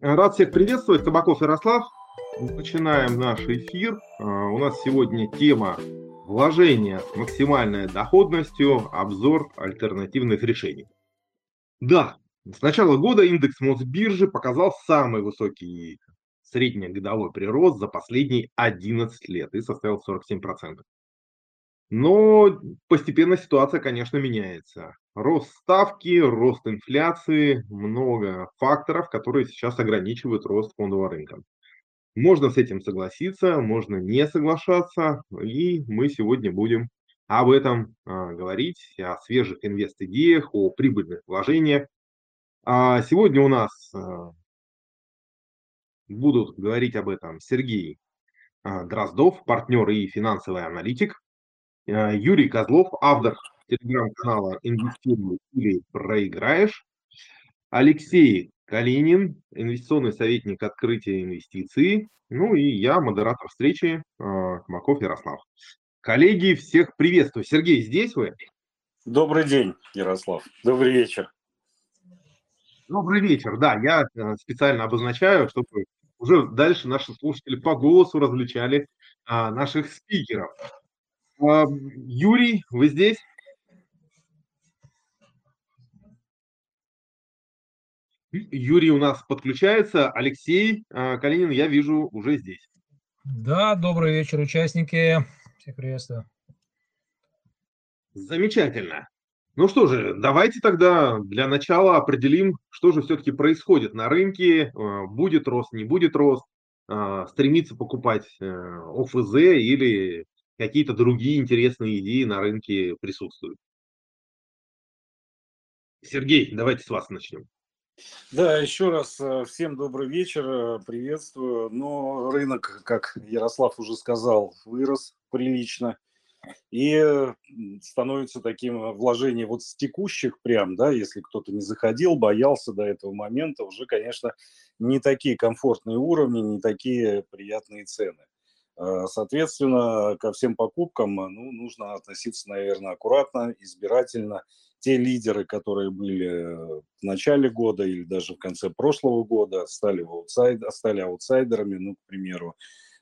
Рад всех приветствовать. Кабаков Ярослав. Начинаем наш эфир. А, у нас сегодня тема вложения с максимальной доходностью, обзор альтернативных решений. Да, с начала года индекс Мосбиржи показал самый высокий среднегодовой прирост за последние 11 лет и составил 47%. Но постепенно ситуация, конечно, меняется. Рост ставки, рост инфляции, много факторов, которые сейчас ограничивают рост фондового рынка. Можно с этим согласиться, можно не соглашаться, и мы сегодня будем об этом а, говорить, о свежих инвест-идеях, о прибыльных вложениях. А сегодня у нас а, будут говорить об этом Сергей а, Дроздов, партнер и финансовый аналитик, Юрий Козлов, автор телеграм-канала «Инвестируй или проиграешь». Алексей Калинин, инвестиционный советник открытия инвестиций. Ну и я, модератор встречи, э, Маков Ярослав. Коллеги, всех приветствую. Сергей, здесь вы? Добрый день, Ярослав. Добрый вечер. Добрый вечер. Да, я э, специально обозначаю, чтобы уже дальше наши слушатели по голосу различали а, наших спикеров. А, Юрий, вы здесь? Юрий у нас подключается. Алексей а, Калинин, я вижу, уже здесь. Да, добрый вечер, участники. Всех приветствую. Замечательно. Ну что же, давайте тогда для начала определим, что же все-таки происходит на рынке. А, будет рост, не будет рост. Стремиться покупать э, ОФЗ или какие-то другие интересные идеи на рынке присутствуют. Сергей, давайте с вас начнем. Да, еще раз э, всем добрый вечер, э, приветствую. Но рынок, как Ярослав уже сказал, вырос прилично и становится таким вложением вот с текущих прям, да, если кто-то не заходил, боялся до этого момента, уже, конечно, не такие комфортные уровни, не такие приятные цены. Э, соответственно, ко всем покупкам ну, нужно относиться, наверное, аккуратно, избирательно. Те лидеры, которые были в начале года или даже в конце прошлого года, стали, аутсайд, стали аутсайдерами, ну, к примеру.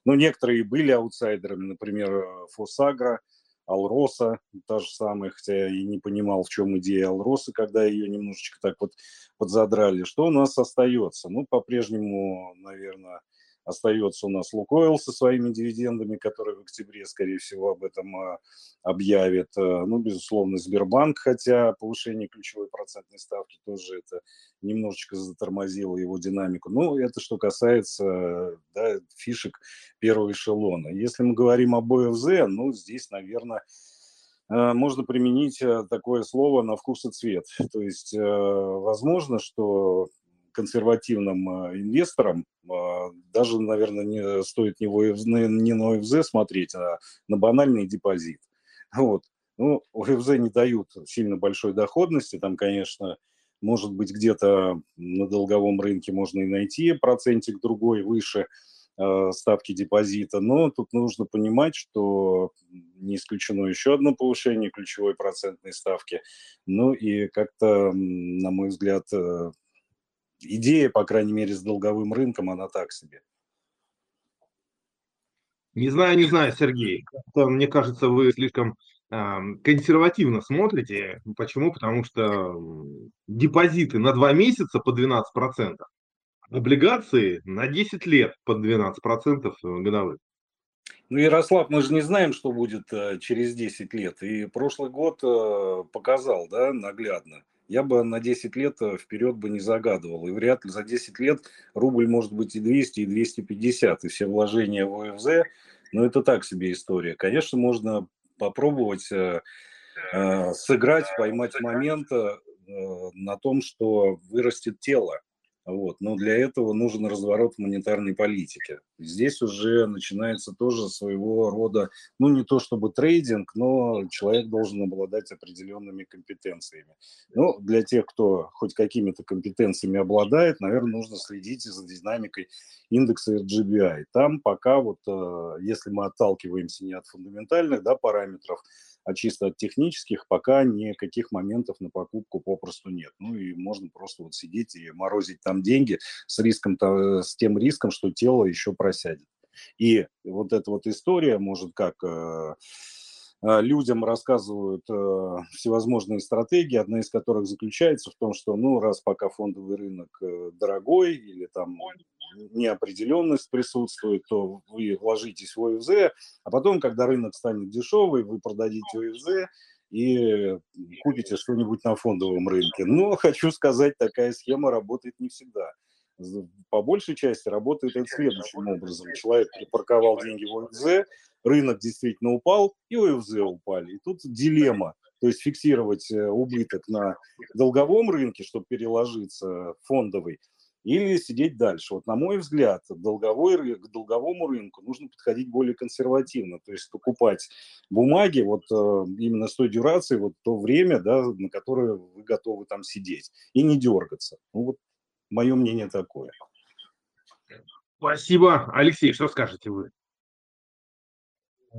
Ну, некоторые были аутсайдерами, например, Фосагра, Алроса, та же самая, хотя я и не понимал, в чем идея Алроса, когда ее немножечко так вот подзадрали. Что у нас остается? Ну, по-прежнему, наверное, Остается у нас Лукойл со своими дивидендами, которые в октябре, скорее всего, об этом а, объявит. Э, ну, безусловно, Сбербанк, хотя повышение ключевой процентной ставки тоже это немножечко затормозило его динамику. Ну, это что касается да, фишек первого эшелона. Если мы говорим об ОФЗ, ну, здесь, наверное, э, можно применить э, такое слово на вкус и цвет. То есть возможно, что консервативным а, инвесторам а, даже, наверное, не стоит не, ОФЗ, не на ОФЗ смотреть, а на банальный депозит. Вот. Ну, ОФЗ не дают сильно большой доходности, там, конечно, может быть, где-то на долговом рынке можно и найти процентик другой выше э, ставки депозита, но тут нужно понимать, что не исключено еще одно повышение ключевой процентной ставки, ну и как-то, на мой взгляд, идея, по крайней мере, с долговым рынком, она так себе. Не знаю, не знаю, Сергей. Мне кажется, вы слишком э, консервативно смотрите. Почему? Потому что депозиты на 2 месяца по 12%, облигации на 10 лет по 12% годовых. Ну, Ярослав, мы же не знаем, что будет э, через 10 лет. И прошлый год э, показал, да, наглядно я бы на 10 лет э, вперед бы не загадывал. И вряд ли за 10 лет рубль может быть и 200, и 250, и все вложения в ОФЗ, но это так себе история. Конечно, можно попробовать э, э, сыграть, поймать момент э, на том, что вырастет тело. Вот. Но для этого нужен разворот монетарной политике. Здесь уже начинается тоже своего рода, ну не то чтобы трейдинг, но человек должен обладать определенными компетенциями. Ну, для тех, кто хоть какими-то компетенциями обладает, наверное, нужно следить за динамикой индекса RGBI. Там пока вот, э, если мы отталкиваемся не от фундаментальных да, параметров, а чисто от технических пока никаких моментов на покупку попросту нет. Ну и можно просто вот сидеть и морозить там деньги с риском, с тем риском, что тело еще просядет. И вот эта вот история может как э, э, людям рассказывают э, всевозможные стратегии, одна из которых заключается в том, что ну раз пока фондовый рынок дорогой или там неопределенность присутствует, то вы вложитесь в ОФЗ, а потом, когда рынок станет дешевый, вы продадите ОФЗ и купите что-нибудь на фондовом рынке. Но хочу сказать, такая схема работает не всегда по большей части работает это следующим образом. Человек припарковал деньги в ОФЗ, рынок действительно упал, и ОФЗ упали. И тут дилемма. То есть фиксировать э, убыток на долговом рынке, чтобы переложиться в фондовый, или сидеть дальше. Вот на мой взгляд, долговой, к долговому рынку нужно подходить более консервативно, то есть покупать бумаги вот э, именно с той дюрацией, вот то время, да, на которое вы готовы там сидеть, и не дергаться. Ну вот Мое мнение такое. Спасибо. Алексей, что скажете вы?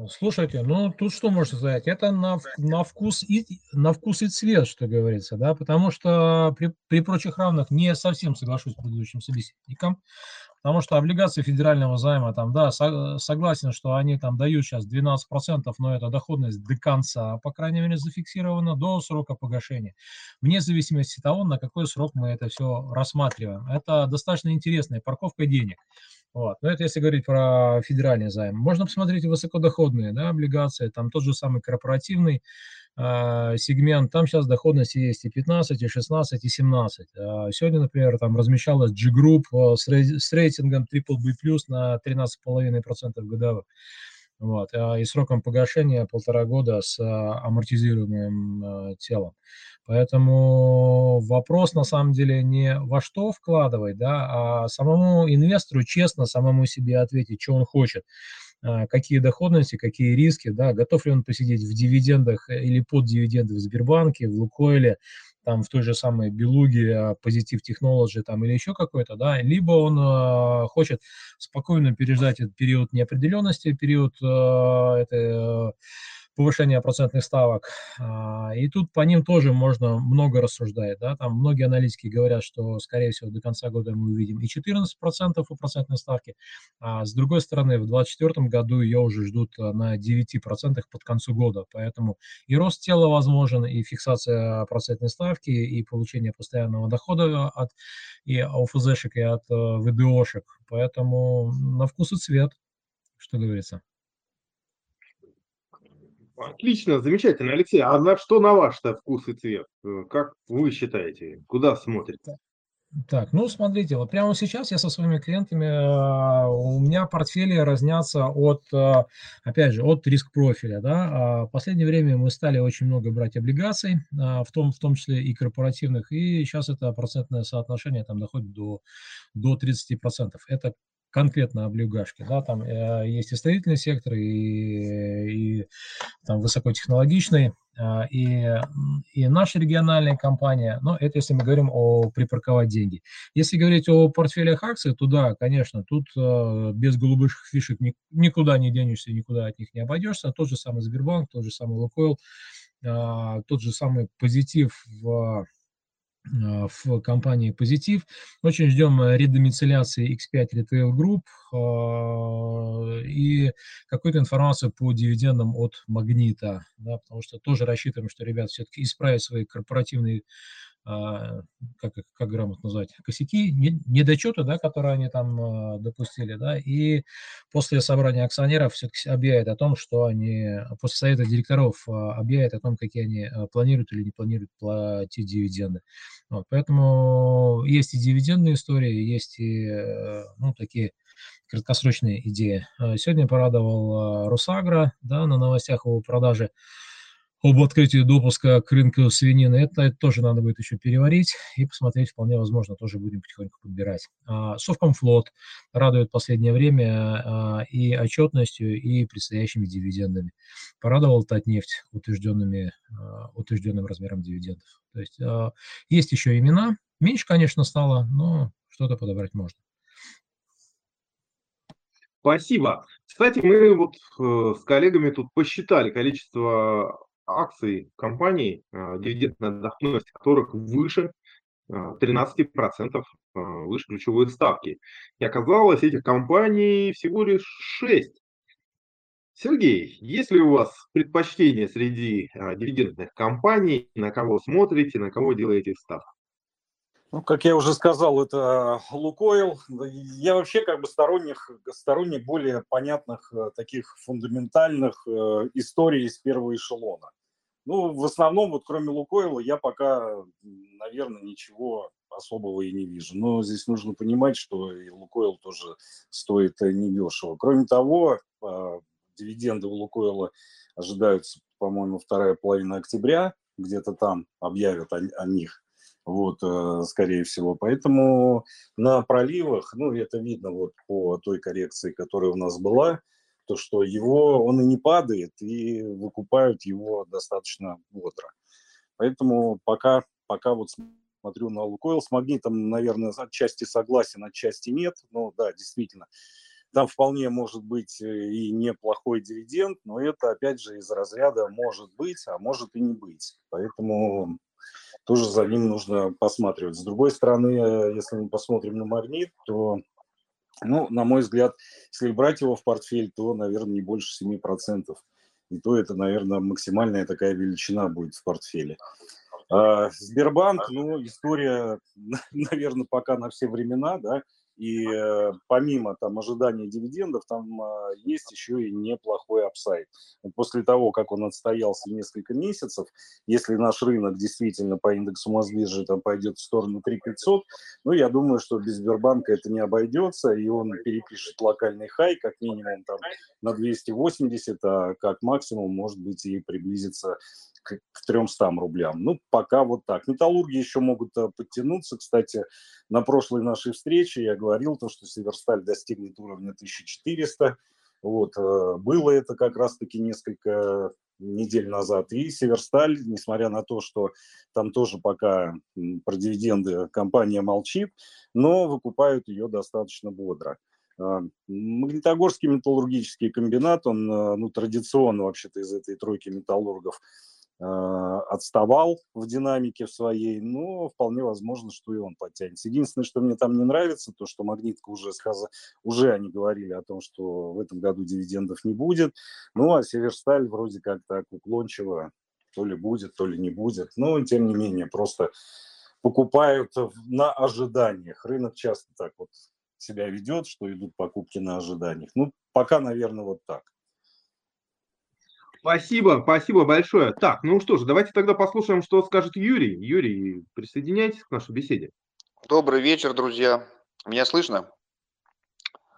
Слушайте, ну тут что можно сказать? Это на, на, вкус и, на вкус и цвет, что говорится, да, потому что при, при прочих равных не совсем соглашусь с предыдущим собеседником, потому что облигации федерального займа, там, да, со, согласен, что они там дают сейчас 12%, но это доходность до конца, по крайней мере, зафиксирована до срока погашения, вне зависимости от того, на какой срок мы это все рассматриваем. Это достаточно интересная парковка денег. Вот. Но это если говорить про федеральный займ. Можно посмотреть высокодоходные да, облигации, там тот же самый корпоративный э, сегмент, там сейчас доходность есть и 15, и 16, и 17. Э, сегодня, например, там размещалась G-Group э, с, рей, с рейтингом BBB+, на 13,5% годовых. Вот, э, и сроком погашения полтора года с э, амортизируемым э, телом. Поэтому вопрос на самом деле не во что вкладывать, да, а самому инвестору честно самому себе ответить, что он хочет, а, какие доходности, какие риски, да, готов ли он посидеть в дивидендах или под дивиденды в Сбербанке, в Лукойле, там в той же самой Белуге, Позитив Technology там или еще какой-то, да, либо он э, хочет спокойно переждать этот период неопределенности, период э, этой повышения процентных ставок. А, и тут по ним тоже можно много рассуждать. Да? Там многие аналитики говорят, что, скорее всего, до конца года мы увидим и 14% у процентной ставки. А с другой стороны, в 2024 году ее уже ждут а, на 9% под концу года. Поэтому и рост тела возможен, и фиксация процентной ставки, и получение постоянного дохода от и ОФЗшек, и от э, ВДОшек. Поэтому на вкус и цвет, что говорится. Отлично, замечательно. Алексей, а на что на ваш вкус и цвет? Э, как вы считаете? Куда смотрите? Так, ну смотрите, вот прямо сейчас я со своими клиентами, э, у меня портфели разнятся от, э, опять же, от риск профиля. Да? А в последнее время мы стали очень много брать облигаций, в том, в том числе и корпоративных, и сейчас это процентное соотношение там доходит до, до 30%. Это конкретно облигашки, да, там э, есть и строительный сектор, и, и там высокотехнологичный, э, и, и наша региональная компания, но это если мы говорим о припарковать деньги. Если говорить о портфелях акций, то да, конечно, тут э, без голубых фишек ни, никуда не денешься, никуда от них не обойдешься. Тот же самый Сбербанк, тот же самый Лукойл, э, тот же самый позитив в а, в компании «Позитив». Очень ждем э, редомицеляции X5 Retail Group а, и какую-то информацию по дивидендам от «Магнита», да, потому что тоже рассчитываем, что ребята все-таки исправят свои корпоративные как, как грамотно назвать, косяки, недочеты, да, которые они там а, допустили, да, и после собрания акционеров все-таки объявят о том, что они, после совета директоров а, объявят о том, какие они планируют или не планируют платить дивиденды. Вот, поэтому есть и дивидендные истории, есть и, ну, такие краткосрочные идеи. Сегодня порадовал Росагра, да, на новостях его продажи об открытии допуска к рынку свинины. Это, это тоже надо будет еще переварить и посмотреть, вполне возможно, тоже будем потихоньку подбирать. А, Совкомфлот радует последнее время а, и отчетностью, и предстоящими дивидендами. Порадовал Татнефть утвержденными, а, утвержденным размером дивидендов. То есть есть еще имена, меньше, конечно, стало, но что-то подобрать можно. Спасибо. Кстати, мы вот э, с коллегами тут посчитали количество акций компаний, дивидендная доходность которых выше 13% выше ключевой ставки. И оказалось, этих компаний всего лишь 6. Сергей, есть ли у вас предпочтение среди дивидендных компаний, на кого смотрите, на кого делаете ставку? Ну, как я уже сказал, это Лукойл. Я вообще как бы сторонник, сторонник более понятных э, таких фундаментальных э, историй из первого эшелона. Ну, в основном, вот кроме Лукойла, я пока, наверное, ничего особого и не вижу. Но здесь нужно понимать, что и Лукойл тоже стоит э, недешево. Кроме того, дивиденды у Лукойла ожидаются, по-моему, вторая половина октября, где-то там объявят о, о них вот, э, скорее всего. Поэтому на проливах, ну, это видно вот по той коррекции, которая у нас была, то, что его, он и не падает, и выкупают его достаточно бодро. Поэтому пока, пока вот смотрю на Лукойл, с магнитом, наверное, отчасти согласен, отчасти нет, но да, действительно, там вполне может быть э, и неплохой дивиденд, но это, опять же, из разряда может быть, а может и не быть. Поэтому тоже за ним нужно посматривать. С другой стороны, э, если мы посмотрим на магнит, то, ну, на мой взгляд, если брать его в портфель, то, наверное, не больше 7%. И то это, наверное, максимальная такая величина будет в портфеле. А Сбербанк, ну, история, наверное, пока на все времена, да, и э, помимо там ожидания дивидендов, там э, есть еще и неплохой апсайд. После того, как он отстоялся несколько месяцев, если наш рынок действительно по индексу Мосбиржи там пойдет в сторону 3500, ну, я думаю, что без Сбербанка это не обойдется, и он перепишет локальный хай, как минимум там на 280, а как максимум, может быть, и приблизится к, к 300 рублям. Ну, пока вот так. Металлурги еще могут э, подтянуться. Кстати, на прошлой нашей встрече я говорил то, что Северсталь достигнет уровня 1400. Вот, э, было это как раз-таки несколько недель назад. И Северсталь, несмотря на то, что там тоже пока про дивиденды компания молчит, но выкупают ее достаточно бодро. Э, Магнитогорский металлургический комбинат, он ну, традиционно вообще-то из этой тройки металлургов отставал в динамике в своей, но вполне возможно, что и он подтянется. Единственное, что мне там не нравится, то, что Магнитка уже, сказал, уже они говорили о том, что в этом году дивидендов не будет, ну, а Северсталь вроде как так уклончиво то ли будет, то ли не будет, но, тем не менее, просто покупают на ожиданиях. Рынок часто так вот себя ведет, что идут покупки на ожиданиях. Ну, пока, наверное, вот так. Спасибо, спасибо большое. Так, ну что ж, давайте тогда послушаем, что скажет Юрий. Юрий, присоединяйтесь к нашей беседе. Добрый вечер, друзья. Меня слышно?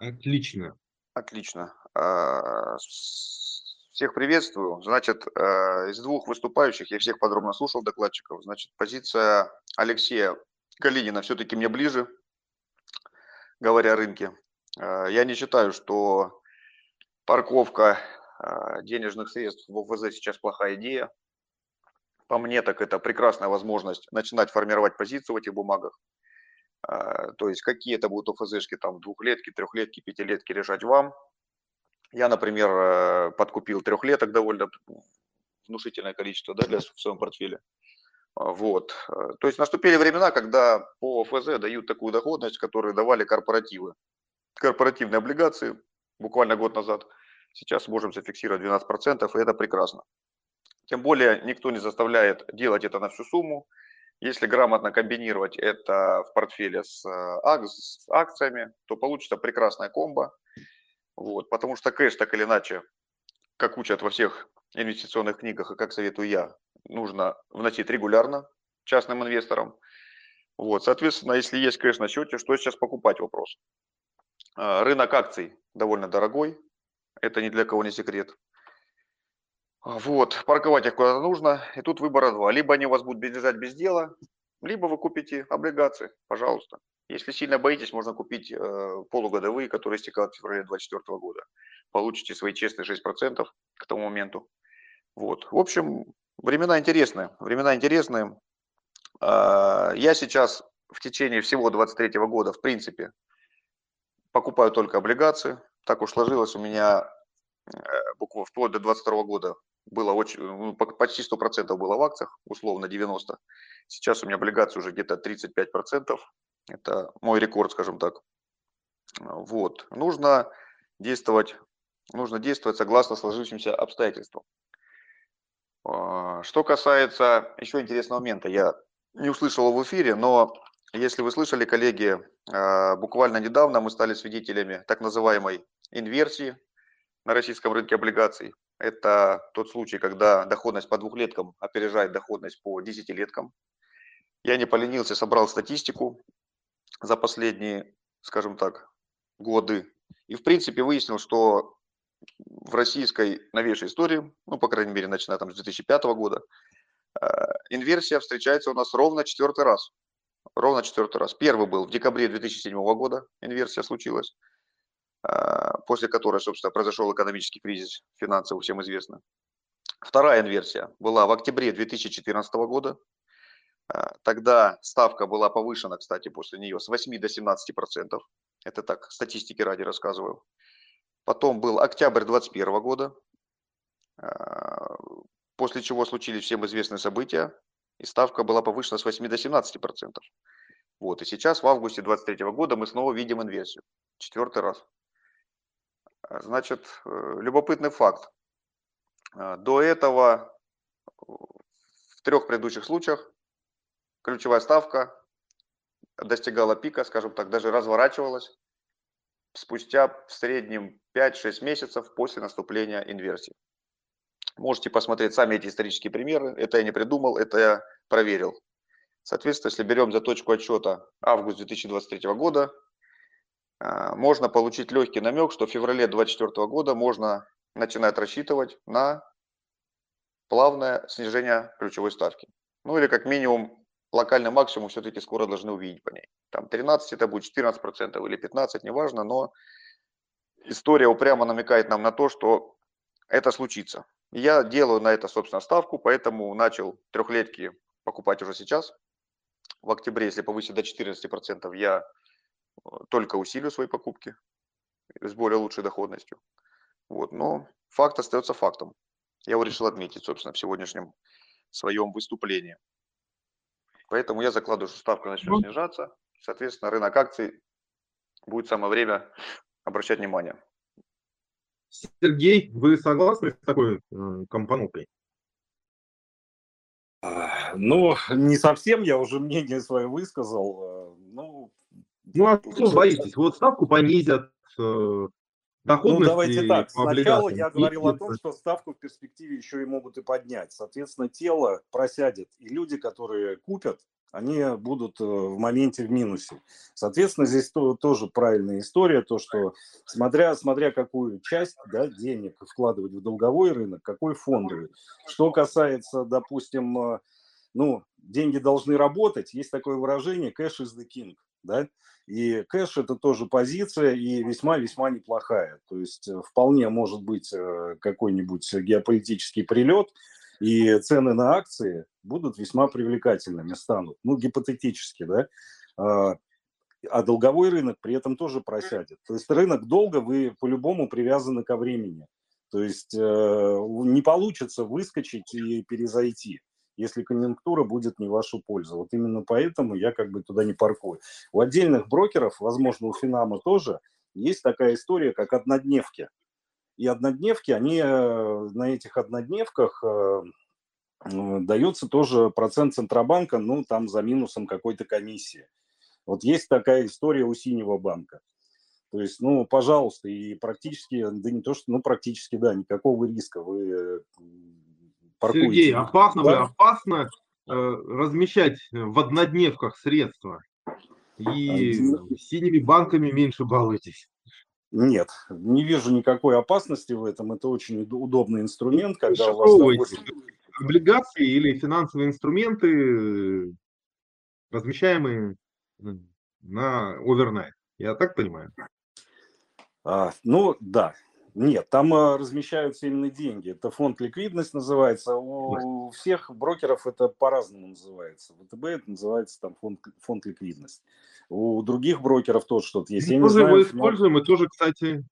Отлично. Отлично. А, всех приветствую. Значит, а, из двух выступающих я всех подробно слушал докладчиков. Значит, позиция Алексея Калинина все-таки мне ближе, говоря о рынке. А, я не считаю, что парковка денежных средств в ОФЗ сейчас плохая идея. По мне, так это прекрасная возможность начинать формировать позицию в этих бумагах. А, то есть какие это будут ОФЗшки, там двухлетки, трехлетки, пятилетки решать вам. Я, например, э, подкупил трехлеток довольно внушительное количество да, для, в своем портфеле. Вот. Э, то есть наступили времена, когда по ОФЗ дают такую доходность, которую давали корпоративы. Корпоративные облигации буквально год назад – Сейчас можем зафиксировать 12%, и это прекрасно. Тем более никто не заставляет делать это на всю сумму. Если грамотно комбинировать это в портфеле с, э, с акциями, то получится прекрасная комбо. Вот, потому что кэш так или иначе, как учат во всех инвестиционных книгах и как советую я, нужно вносить регулярно частным инвесторам. Вот, соответственно, если есть кэш на счете, что сейчас покупать вопрос? Э, рынок акций довольно дорогой, это ни для кого не секрет. А, вот, парковать их куда-то нужно, и тут выбора два. Либо они у вас будут лежать без дела, либо вы купите облигации, пожалуйста. Если сильно боитесь, можно купить э, полугодовые, которые истекают в феврале 2024 года. Получите свои честные 6% к тому моменту. Вот. В общем, времена интересные. Времена интересные. Э, я сейчас в течение всего 2023 года, в принципе, покупаю только облигации, так уж сложилось у меня э, буквально вплоть до 22 года было очень, ну, почти 100% было в акциях, условно 90%. Сейчас у меня облигации уже где-то 35%. Это мой рекорд, скажем так. Вот. Нужно действовать, нужно действовать согласно сложившимся обстоятельствам. А, что касается еще интересного момента, я не услышал в эфире, но если вы слышали, коллеги, а, буквально недавно мы стали свидетелями так называемой инверсии на российском рынке облигаций. Это тот случай, когда доходность по двухлеткам опережает доходность по десятилеткам. Я не поленился, собрал статистику за последние, скажем так, годы. И, в принципе, выяснил, что в российской новейшей истории, ну, по крайней мере, начиная там с 2005 года, э, инверсия встречается у нас ровно четвертый раз. Ровно четвертый раз. Первый был в декабре 2007 года, инверсия случилась, после которой, собственно, произошел экономический кризис финансовый, всем известно. Вторая инверсия была в октябре 2014 года. Э, тогда ставка была повышена, кстати, после нее с 8 до 17 процентов. Это так, статистики ради рассказываю. Потом был октябрь 2021 года, а, после чего случились всем известные события, и ставка была повышена с 8 до 17 процентов. Вот, и сейчас в августе 2023 года мы снова видим инверсию. Четвертый раз. А, значит, э, любопытный факт. А, до этого в трех предыдущих случаях ключевая ставка достигала пика, скажем так, даже разворачивалась спустя в среднем 5-6 месяцев после наступления инверсии. Можете посмотреть сами эти исторические примеры. Это я не придумал, это я проверил. Соответственно, если берем за точку отчета август 2023 года, можно получить легкий намек, что в феврале 2024 года можно начинать рассчитывать на плавное снижение ключевой ставки. Ну или как минимум локальный максимум все-таки скоро должны увидеть по ней. Там 13 это будет 14 процентов или 15, неважно, но история упрямо намекает нам на то, что это случится. Я делаю на это, собственно, ставку, поэтому начал трехлетки покупать уже сейчас. В октябре, если повысить до 14%, я только усилю свои покупки с более лучшей доходностью. Вот, но факт остается фактом. Я его решил отметить, собственно, в сегодняшнем своем выступлении. Поэтому я закладываю, что ставка начнет ну. снижаться. Соответственно, рынок акций будет самое время обращать внимание. Сергей, вы согласны с такой э, компоновкой? А, ну, не совсем, я уже мнение свое высказал. Ну а что боитесь? Вот ставку понизят, э, доходности... Ну, давайте так. Сначала я говорил о том, что ставку в перспективе еще и могут и поднять. Соответственно, тело просядет. И люди, которые купят, они будут э, в моменте в минусе. Соответственно, здесь то, тоже правильная история, то, что смотря, смотря какую часть да, денег вкладывать в долговой рынок, какой фондовый. Что касается, допустим, э, ну, деньги должны работать, есть такое выражение «cash is the king», да, и кэш это тоже позиция и весьма-весьма неплохая. То есть э, вполне может быть какой-нибудь геополитический прилет, и цены на акции будут весьма привлекательными, станут, ну, гипотетически, да, а, а долговой рынок при этом тоже просядет. То есть рынок долго вы по-любому привязаны ко времени. То есть э, не получится выскочить и перезайти, если конъюнктура будет не в вашу пользу. Вот именно поэтому я как бы туда не паркую. У отдельных брокеров, возможно, у Финама тоже, есть такая история, как однодневки. И однодневки, они э, на этих однодневках э, дается тоже процент Центробанка, ну, там за минусом какой-то комиссии. Вот есть такая история у Синего банка. То есть, ну, пожалуйста, и практически, да не то, что, ну, практически, да, никакого риска вы паркуете. Сергей, опасно, да? опасно э, размещать в однодневках средства. И синими банками меньше балуйтесь. Нет, не вижу никакой опасности в этом. Это очень удобный инструмент, когда у вас... Допустим, облигации или финансовые инструменты, размещаемые на овернайт. Я так понимаю? А, ну, да. Нет, там а, размещаются именно деньги. Это фонд ликвидность называется. У всех брокеров это по-разному называется. ВТБ это называется там фонд, фонд ликвидность. У других брокеров тоже что-то есть. Мы тоже его используем но... и тоже, кстати,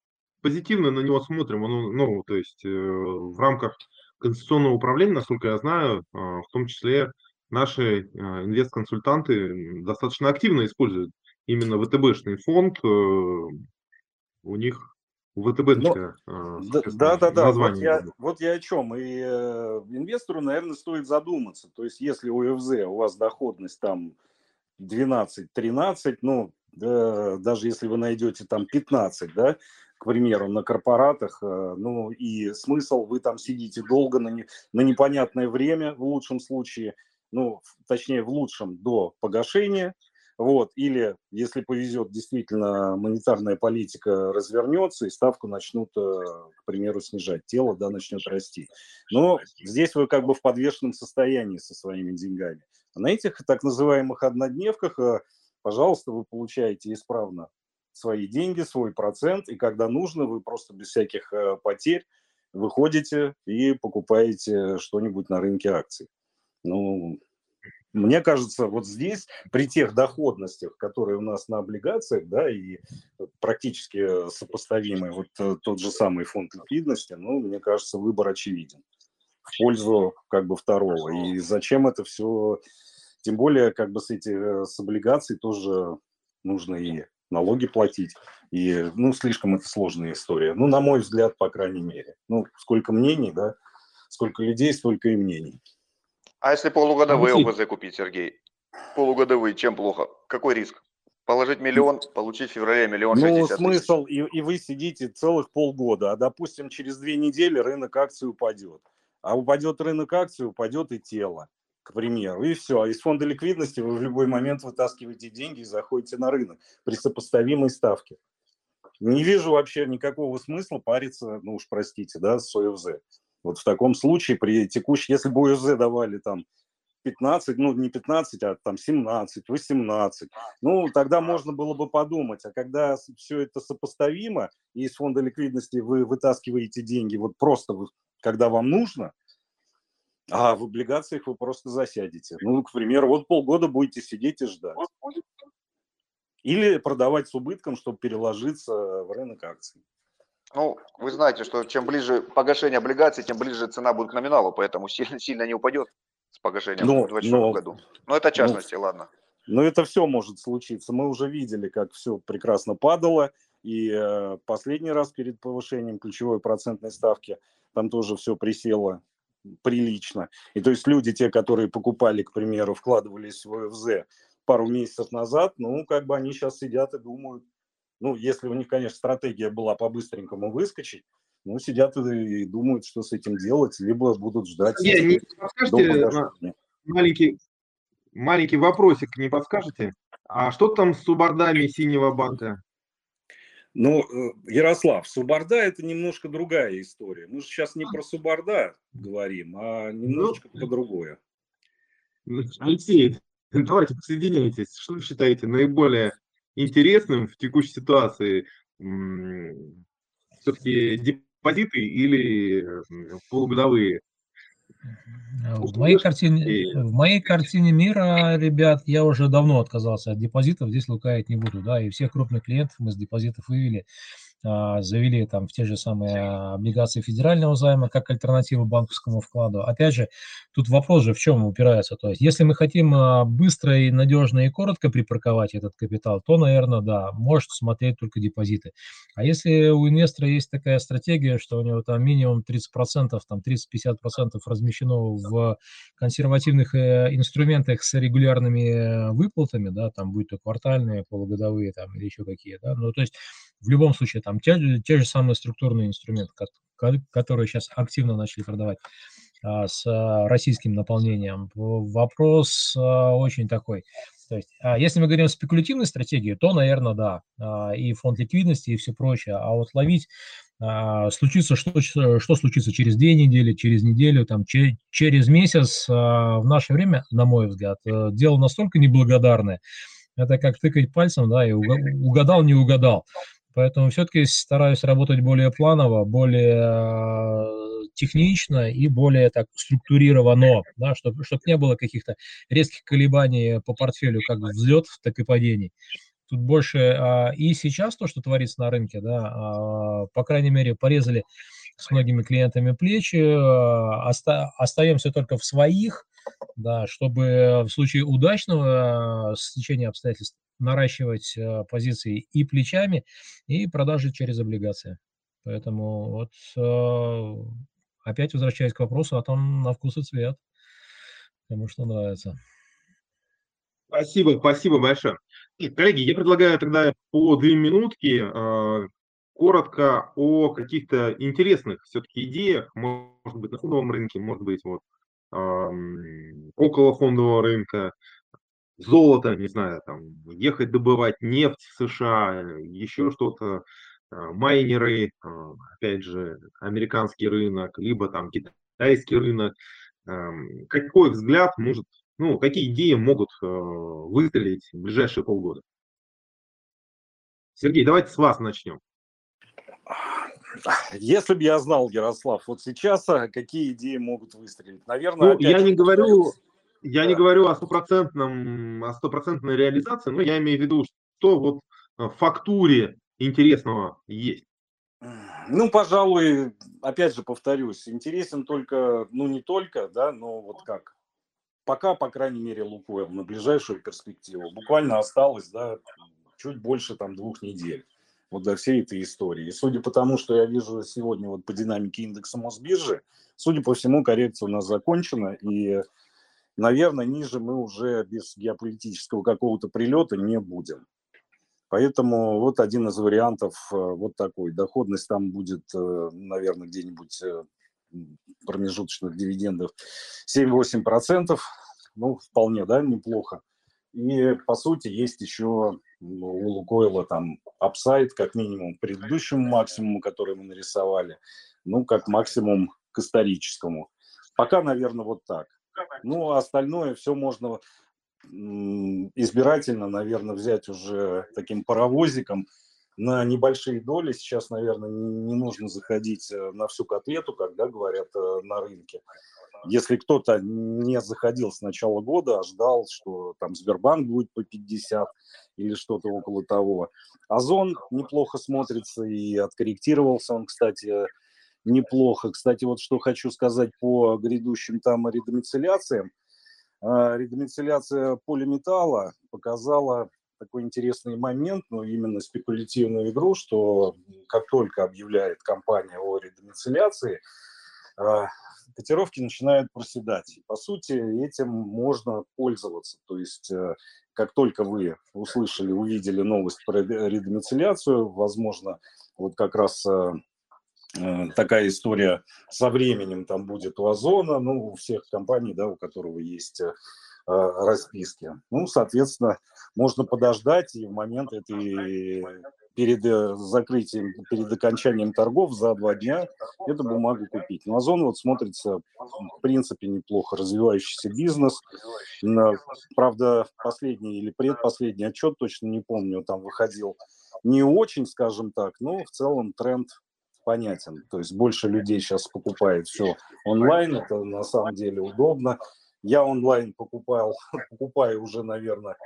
позитивно на него смотрим. Он, ну, то есть э, в рамках конституционного управления, насколько я знаю, в том числе наши инвестконсультанты достаточно активно используют именно ВТБшный фонд. У них ВТБ Но, да, да, да, вот я, вот я о чем. И э, инвестору, наверное, стоит задуматься. То есть, если у ФЗ у вас доходность там 12-13, ну, да, даже если вы найдете там 15, да, к примеру, на корпоратах, э, ну и смысл, вы там сидите долго на, не, на непонятное время в лучшем случае, ну, точнее, в лучшем до погашения, вот, или, если повезет, действительно монетарная политика развернется и ставку начнут, э, к примеру, снижать, тело, да, начнет расти. Но здесь вы как бы в подвешенном состоянии со своими деньгами. А на этих так называемых однодневках, э, пожалуйста, вы получаете исправно свои деньги, свой процент, и когда нужно, вы просто без всяких э, потерь выходите и покупаете что-нибудь на рынке акций. Ну, мне кажется, вот здесь, при тех доходностях, которые у нас на облигациях, да, и практически сопоставимый вот э, тот же самый фонд ликвидности, ну, мне кажется, выбор очевиден в пользу как бы второго. И зачем это все, тем более как бы с этих, с облигаций тоже нужно и налоги платить. И, ну, слишком это сложная история. Ну, на мой взгляд, по крайней мере. Ну, сколько мнений, да, сколько людей, столько и мнений. А если полугодовые ОБЗ купить, Сергей? Полугодовые, чем плохо? Какой риск? Положить миллион, получить в феврале миллион Ну, смысл, и, и вы сидите целых полгода, а, допустим, через две недели рынок акций упадет. А упадет рынок акций, упадет и тело, к примеру. И все. А из фонда ликвидности вы в любой момент вытаскиваете деньги и заходите на рынок при сопоставимой ставке. Не вижу вообще никакого смысла париться, ну уж простите, да, с ОФЗ. Вот в таком случае при текущей, если бы УСЗ давали там 15, ну не 15, а там 17, 18, ну тогда можно было бы подумать, а когда все это сопоставимо, и из фонда ликвидности вы вытаскиваете деньги вот просто когда вам нужно, а в облигациях вы просто засядете. Ну, к примеру, вот полгода будете сидеть и ждать. Или продавать с убытком, чтобы переложиться в рынок акций. Ну, вы знаете, что чем ближе погашение облигаций, тем ближе цена будет к номиналу, поэтому сильно, сильно не упадет с погашением но, в 2024 году. Но это частности, но, ладно. Но это все может случиться. Мы уже видели, как все прекрасно падало. И э, последний раз перед повышением ключевой процентной ставки там тоже все присело прилично. И то есть люди, те, которые покупали, к примеру, вкладывались в ОФЗ пару месяцев назад, ну, как бы они сейчас сидят и думают, ну, если у них, конечно, стратегия была по-быстренькому выскочить, ну, сидят и думают, что с этим делать, либо будут ждать. Не, не подскажете, маленький, маленький вопросик, не подскажете? А что там с субордами синего банка? Ну, э, Ярослав, Суборда – это немножко другая история. Мы же сейчас не про Суборда говорим, а немножечко ну, про другое. Алексей, давайте присоединяйтесь. Что вы считаете наиболее интересным в текущей ситуации все-таки депозиты или полугодовые? В моей, картине, в моей картине мира, ребят, я уже давно отказался от депозитов, здесь лукаять не буду, да, и всех крупных клиентов мы с депозитов вывели. А, завели там в те же самые облигации федерального займа как альтернативу банковскому вкладу. Опять же, тут вопрос же в чем упирается. То есть, если мы хотим а, быстро и надежно и коротко припарковать этот капитал, то, наверное, да, может смотреть только депозиты. А если у инвестора есть такая стратегия, что у него там минимум 30%, там 30-50% размещено в консервативных э, инструментах с регулярными э, выплатами, да, там будь то квартальные, полугодовые там или еще какие, да, ну то есть в любом случае там те, те же самые структурные инструменты, которые сейчас активно начали продавать а, с а, российским наполнением. Вопрос а, очень такой. То есть, если мы говорим о спекулятивной стратегии, то, наверное, да, и фонд ликвидности, и все прочее. А вот ловить случится, что, что случится через две недели, через неделю, там, через месяц, в наше время, на мой взгляд, э, дело настолько неблагодарное, это как тыкать пальцем, да, и угадал, не угадал. Поэтому все-таки стараюсь работать более планово, более э, технично и более так структурировано, да, чтобы, чтобы не было каких-то резких колебаний по портфелю, как взлетов, так и падений. Тут больше а, и сейчас то, что творится на рынке, да, а, по крайней мере, порезали с многими клиентами плечи, оста- остаемся только в своих, да, чтобы в случае удачного стечения обстоятельств наращивать позиции и плечами, и продажи через облигации. Поэтому вот опять возвращаясь к вопросу, а там на вкус и цвет, кому что нравится. Спасибо, спасибо большое. Коллеги, я предлагаю тогда по две минутки э, коротко о каких-то интересных все-таки идеях, может быть, на фондовом рынке, может быть, вот около фондового рынка, золото, не знаю, там, ехать добывать нефть в США, еще что-то, э, майнеры, э, опять же, американский рынок, либо там китайский рынок. Какой взгляд может ну, какие идеи могут э, выстрелить в ближайшие полгода? Сергей, давайте с вас начнем. Если бы я знал, Ярослав, вот сейчас а, какие идеи могут выстрелить? Наверное, ну, я не говорю, я да. не говорю о стопроцентном, о стопроцентной реализации, но я имею в виду, что вот в фактуре интересного есть. Ну, пожалуй, опять же повторюсь, интересен только, ну не только, да, но вот как пока, по крайней мере, Лукойл на ближайшую перспективу. Буквально осталось, да, чуть больше там двух недель вот до всей этой истории. И судя по тому, что я вижу сегодня вот по динамике индекса Мосбиржи, судя по всему, коррекция у нас закончена, и, наверное, ниже мы уже без геополитического какого-то прилета не будем. Поэтому вот один из вариантов э, вот такой. Доходность там будет, э, наверное, где-нибудь э, промежуточных дивидендов 7-8%, ну, вполне, да, неплохо. И, по сути, есть еще у Лукойла там апсайд, как минимум, к предыдущему максимуму, который мы нарисовали, ну, как максимум к историческому. Пока, наверное, вот так. Ну, а остальное все можно избирательно, наверное, взять уже таким паровозиком – на небольшие доли. Сейчас, наверное, не нужно заходить э, на всю котлету, когда говорят э, на рынке. Если кто-то не заходил с начала года, а ждал, что там Сбербанк будет по 50 или что-то около того. Озон неплохо смотрится и откорректировался он, кстати, неплохо. Кстати, вот что хочу сказать по грядущим там редомицеляциям. Э, редомицеляция полиметалла показала такой интересный момент, но именно спекулятивную игру, что как только объявляет компания о редомицеляции, а, котировки начинают проседать. И, по сути, этим можно пользоваться. То есть, э, как только вы услышали, увидели новость про редомицеляцию, возможно, вот как раз э, э, такая история со временем там будет у Озона, ну, у всех компаний, да, у которого есть расписки. Ну, соответственно, можно подождать и в момент этой перед э, закрытием, перед окончанием торгов за два дня эту бумагу купить. Но Озон вот смотрится в принципе неплохо, развивающийся бизнес. Правда, последний или предпоследний отчет, точно не помню, там выходил не очень, скажем так, но в целом тренд понятен. То есть больше людей сейчас покупает все онлайн, это на самом деле удобно. Я онлайн покупал, покупаю уже, наверное,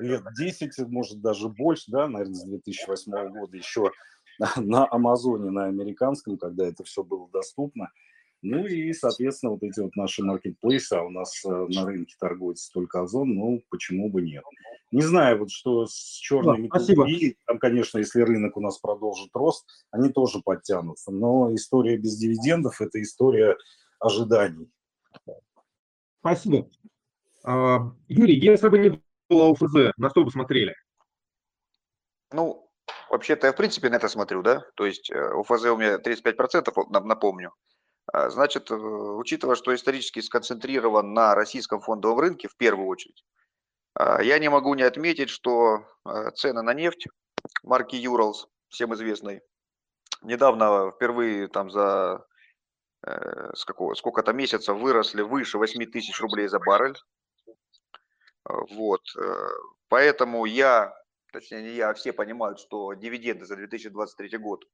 лет 10, может даже больше, да, наверное, с 2008 года еще на Амазоне, на американском, когда это все было доступно. Ну и, соответственно, вот эти вот наши маркетплейсы, а у нас э, на рынке торгуется только Озон, ну почему бы нет. Не знаю, вот что с черными да, металлургией, там, конечно, если рынок у нас продолжит рост, они тоже подтянутся. Но история без дивидендов – это история ожиданий. Спасибо. А, Юрий, если бы не было ОФЗ, на что бы смотрели? Ну, вообще-то я в принципе на это смотрю, да. То есть э, ОФЗ у меня 35%, напомню. А, значит, э, учитывая, что исторически сконцентрирован на российском фондовом рынке в первую очередь, а, я не могу не отметить, что цены на нефть марки Urals, всем известной, недавно впервые там за Э, сколько-то месяцев выросли выше 8 тысяч рублей за баррель. Э, вот. Э, поэтому я, точнее не я, а все понимают, что дивиденды за 2023 год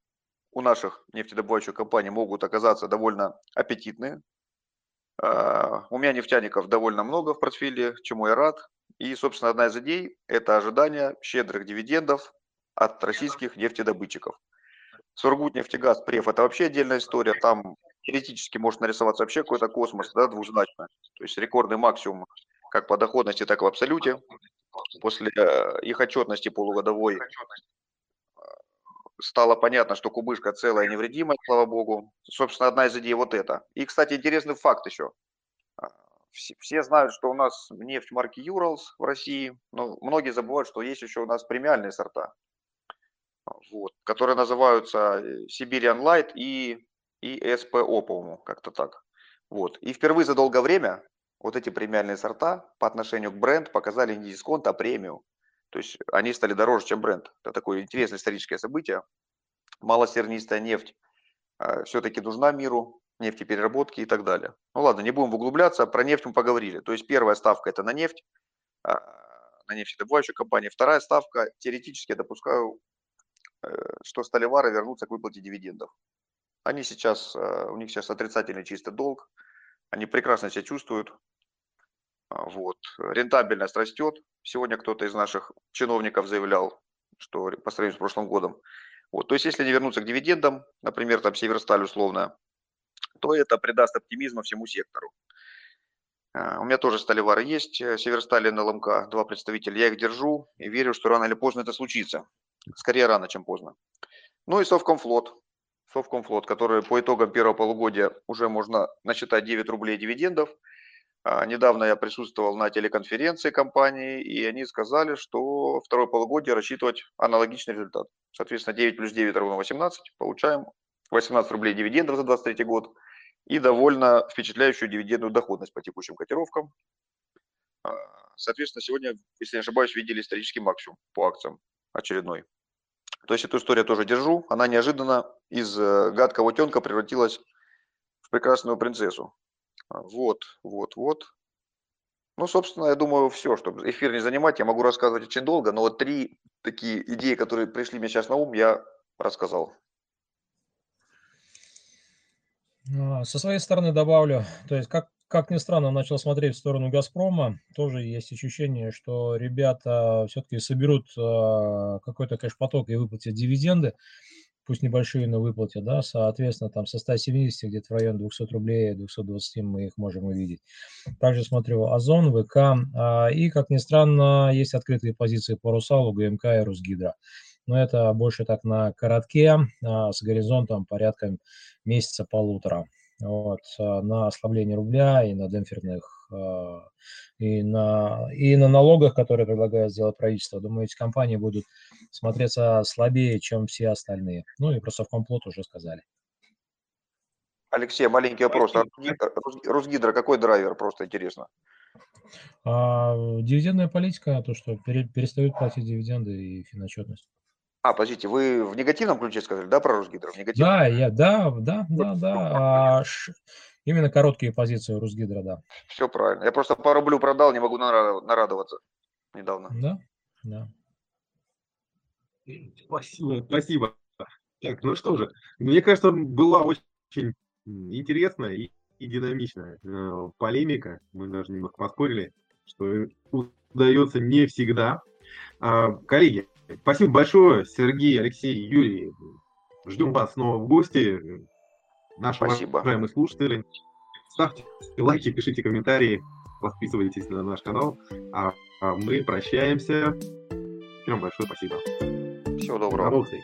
у наших нефтедобывающих компаний могут оказаться довольно аппетитные. У меня нефтяников довольно много в портфеле, чему я рад. И, собственно, одна из идей – это ожидание щедрых дивидендов от российских нефтедобытчиков. Сургутнефтегаз, Преф, это вообще отдельная история. Там теоретически может нарисоваться вообще какой-то космос, да, двузначно. То есть рекордный максимум как по доходности, так и в абсолюте. После э, их отчетности полугодовой э, стало понятно, что кубышка целая и невредимая, слава богу. Собственно, одна из идей вот это. И, кстати, интересный факт еще. А, все, все знают, что у нас нефть марки Юралс в России, но многие забывают, что есть еще у нас премиальные сорта, вот, которые называются э, Siberian Light и, и SPO, по-моему, как-то так. Вот. И впервые за долгое время вот эти премиальные сорта по отношению к бренд показали не дисконт, а премию. То есть они стали дороже, чем бренд. Это такое интересное историческое событие. Малосернистая нефть э, все-таки нужна миру, нефтепереработки и так далее. Ну ладно, не будем углубляться, про нефть мы поговорили. То есть первая ставка это на нефть, э, на нефтедобывающую компанию. Вторая ставка, теоретически я допускаю, э, что сталевары вернутся к выплате дивидендов. Они сейчас, э, у них сейчас отрицательный чистый долг, они прекрасно себя чувствуют, а, вот. Рентабельность растет. Сегодня кто-то из наших чиновников заявлял, что по сравнению с прошлым годом. Вот. То есть, если не вернуться к дивидендам, например, там Северсталь условно, то это придаст оптимизма всему сектору. А, у меня тоже сталевары есть, э, Северсталь и НЛМК, два представителя. Я их держу и верю, что рано или поздно это случится. Скорее рано, чем поздно. Ну и Совкомфлот. Совкомфлот, который по итогам первого полугодия уже можно насчитать 9 рублей дивидендов – а, недавно я присутствовал на телеконференции компании, и они сказали, что второе полугодие рассчитывать аналогичный результат. Соответственно, 9 плюс 9 равно 18, получаем 18 рублей дивидендов за 2023 год и довольно впечатляющую дивидендную доходность по текущим котировкам. А, соответственно, сегодня, если не ошибаюсь, видели исторический максимум по акциям очередной. То есть эту историю тоже держу. Она неожиданно из э, гадкого утенка превратилась в прекрасную принцессу. А, вот, вот, вот. Ну, собственно, я думаю, все, чтобы эфир не занимать, я могу рассказывать очень долго, но вот три такие идеи, которые пришли мне сейчас на ум, я рассказал. А, со своей стороны добавлю, то есть, как, как ни странно, начал смотреть в сторону «Газпрома», тоже есть ощущение, что ребята все-таки соберут а, какой-то кэш-поток и выплатят дивиденды пусть небольшие, но выплате, да, соответственно, там со 170 где-то в район 200 рублей, 220 мы их можем увидеть. Также смотрю Озон, ВК, а, и, как ни странно, есть открытые позиции по Русалу, ГМК и Русгидро. Но это больше так на коротке, а, с горизонтом порядка месяца-полутора. Вот, а, на ослабление рубля и на демпферных и на, и на налогах, которые предлагает сделать правительство. Думаю, эти компании будут смотреться слабее, чем все остальные. Ну и про совкомплот уже сказали. Алексей, маленький вопрос. А Русгидро какой драйвер? Просто интересно. А, дивидендная политика, то, что перестают платить дивиденды и финотчетность. А, подождите, вы в негативном ключе сказали, да, про Русгидро? В негативном? Да, я, да, да, да, да. А, именно короткие позиции Русгидро, да. Все правильно. Я просто по рублю продал, не могу нарадоваться недавно. Да, да. Спасибо, спасибо. Так, ну что же, мне кажется, была очень интересная и, и динамичная э, полемика. Мы даже немного поспорили, что удается не всегда. А, коллеги, Спасибо большое, Сергей, Алексей, Юрий. Ждем вас снова в гости. Наши Спасибо. уважаемые слушатели. Ставьте лайки, пишите комментарии, подписывайтесь на наш канал. А, а мы прощаемся. Всем большое спасибо. Всего доброго. До новых встреч.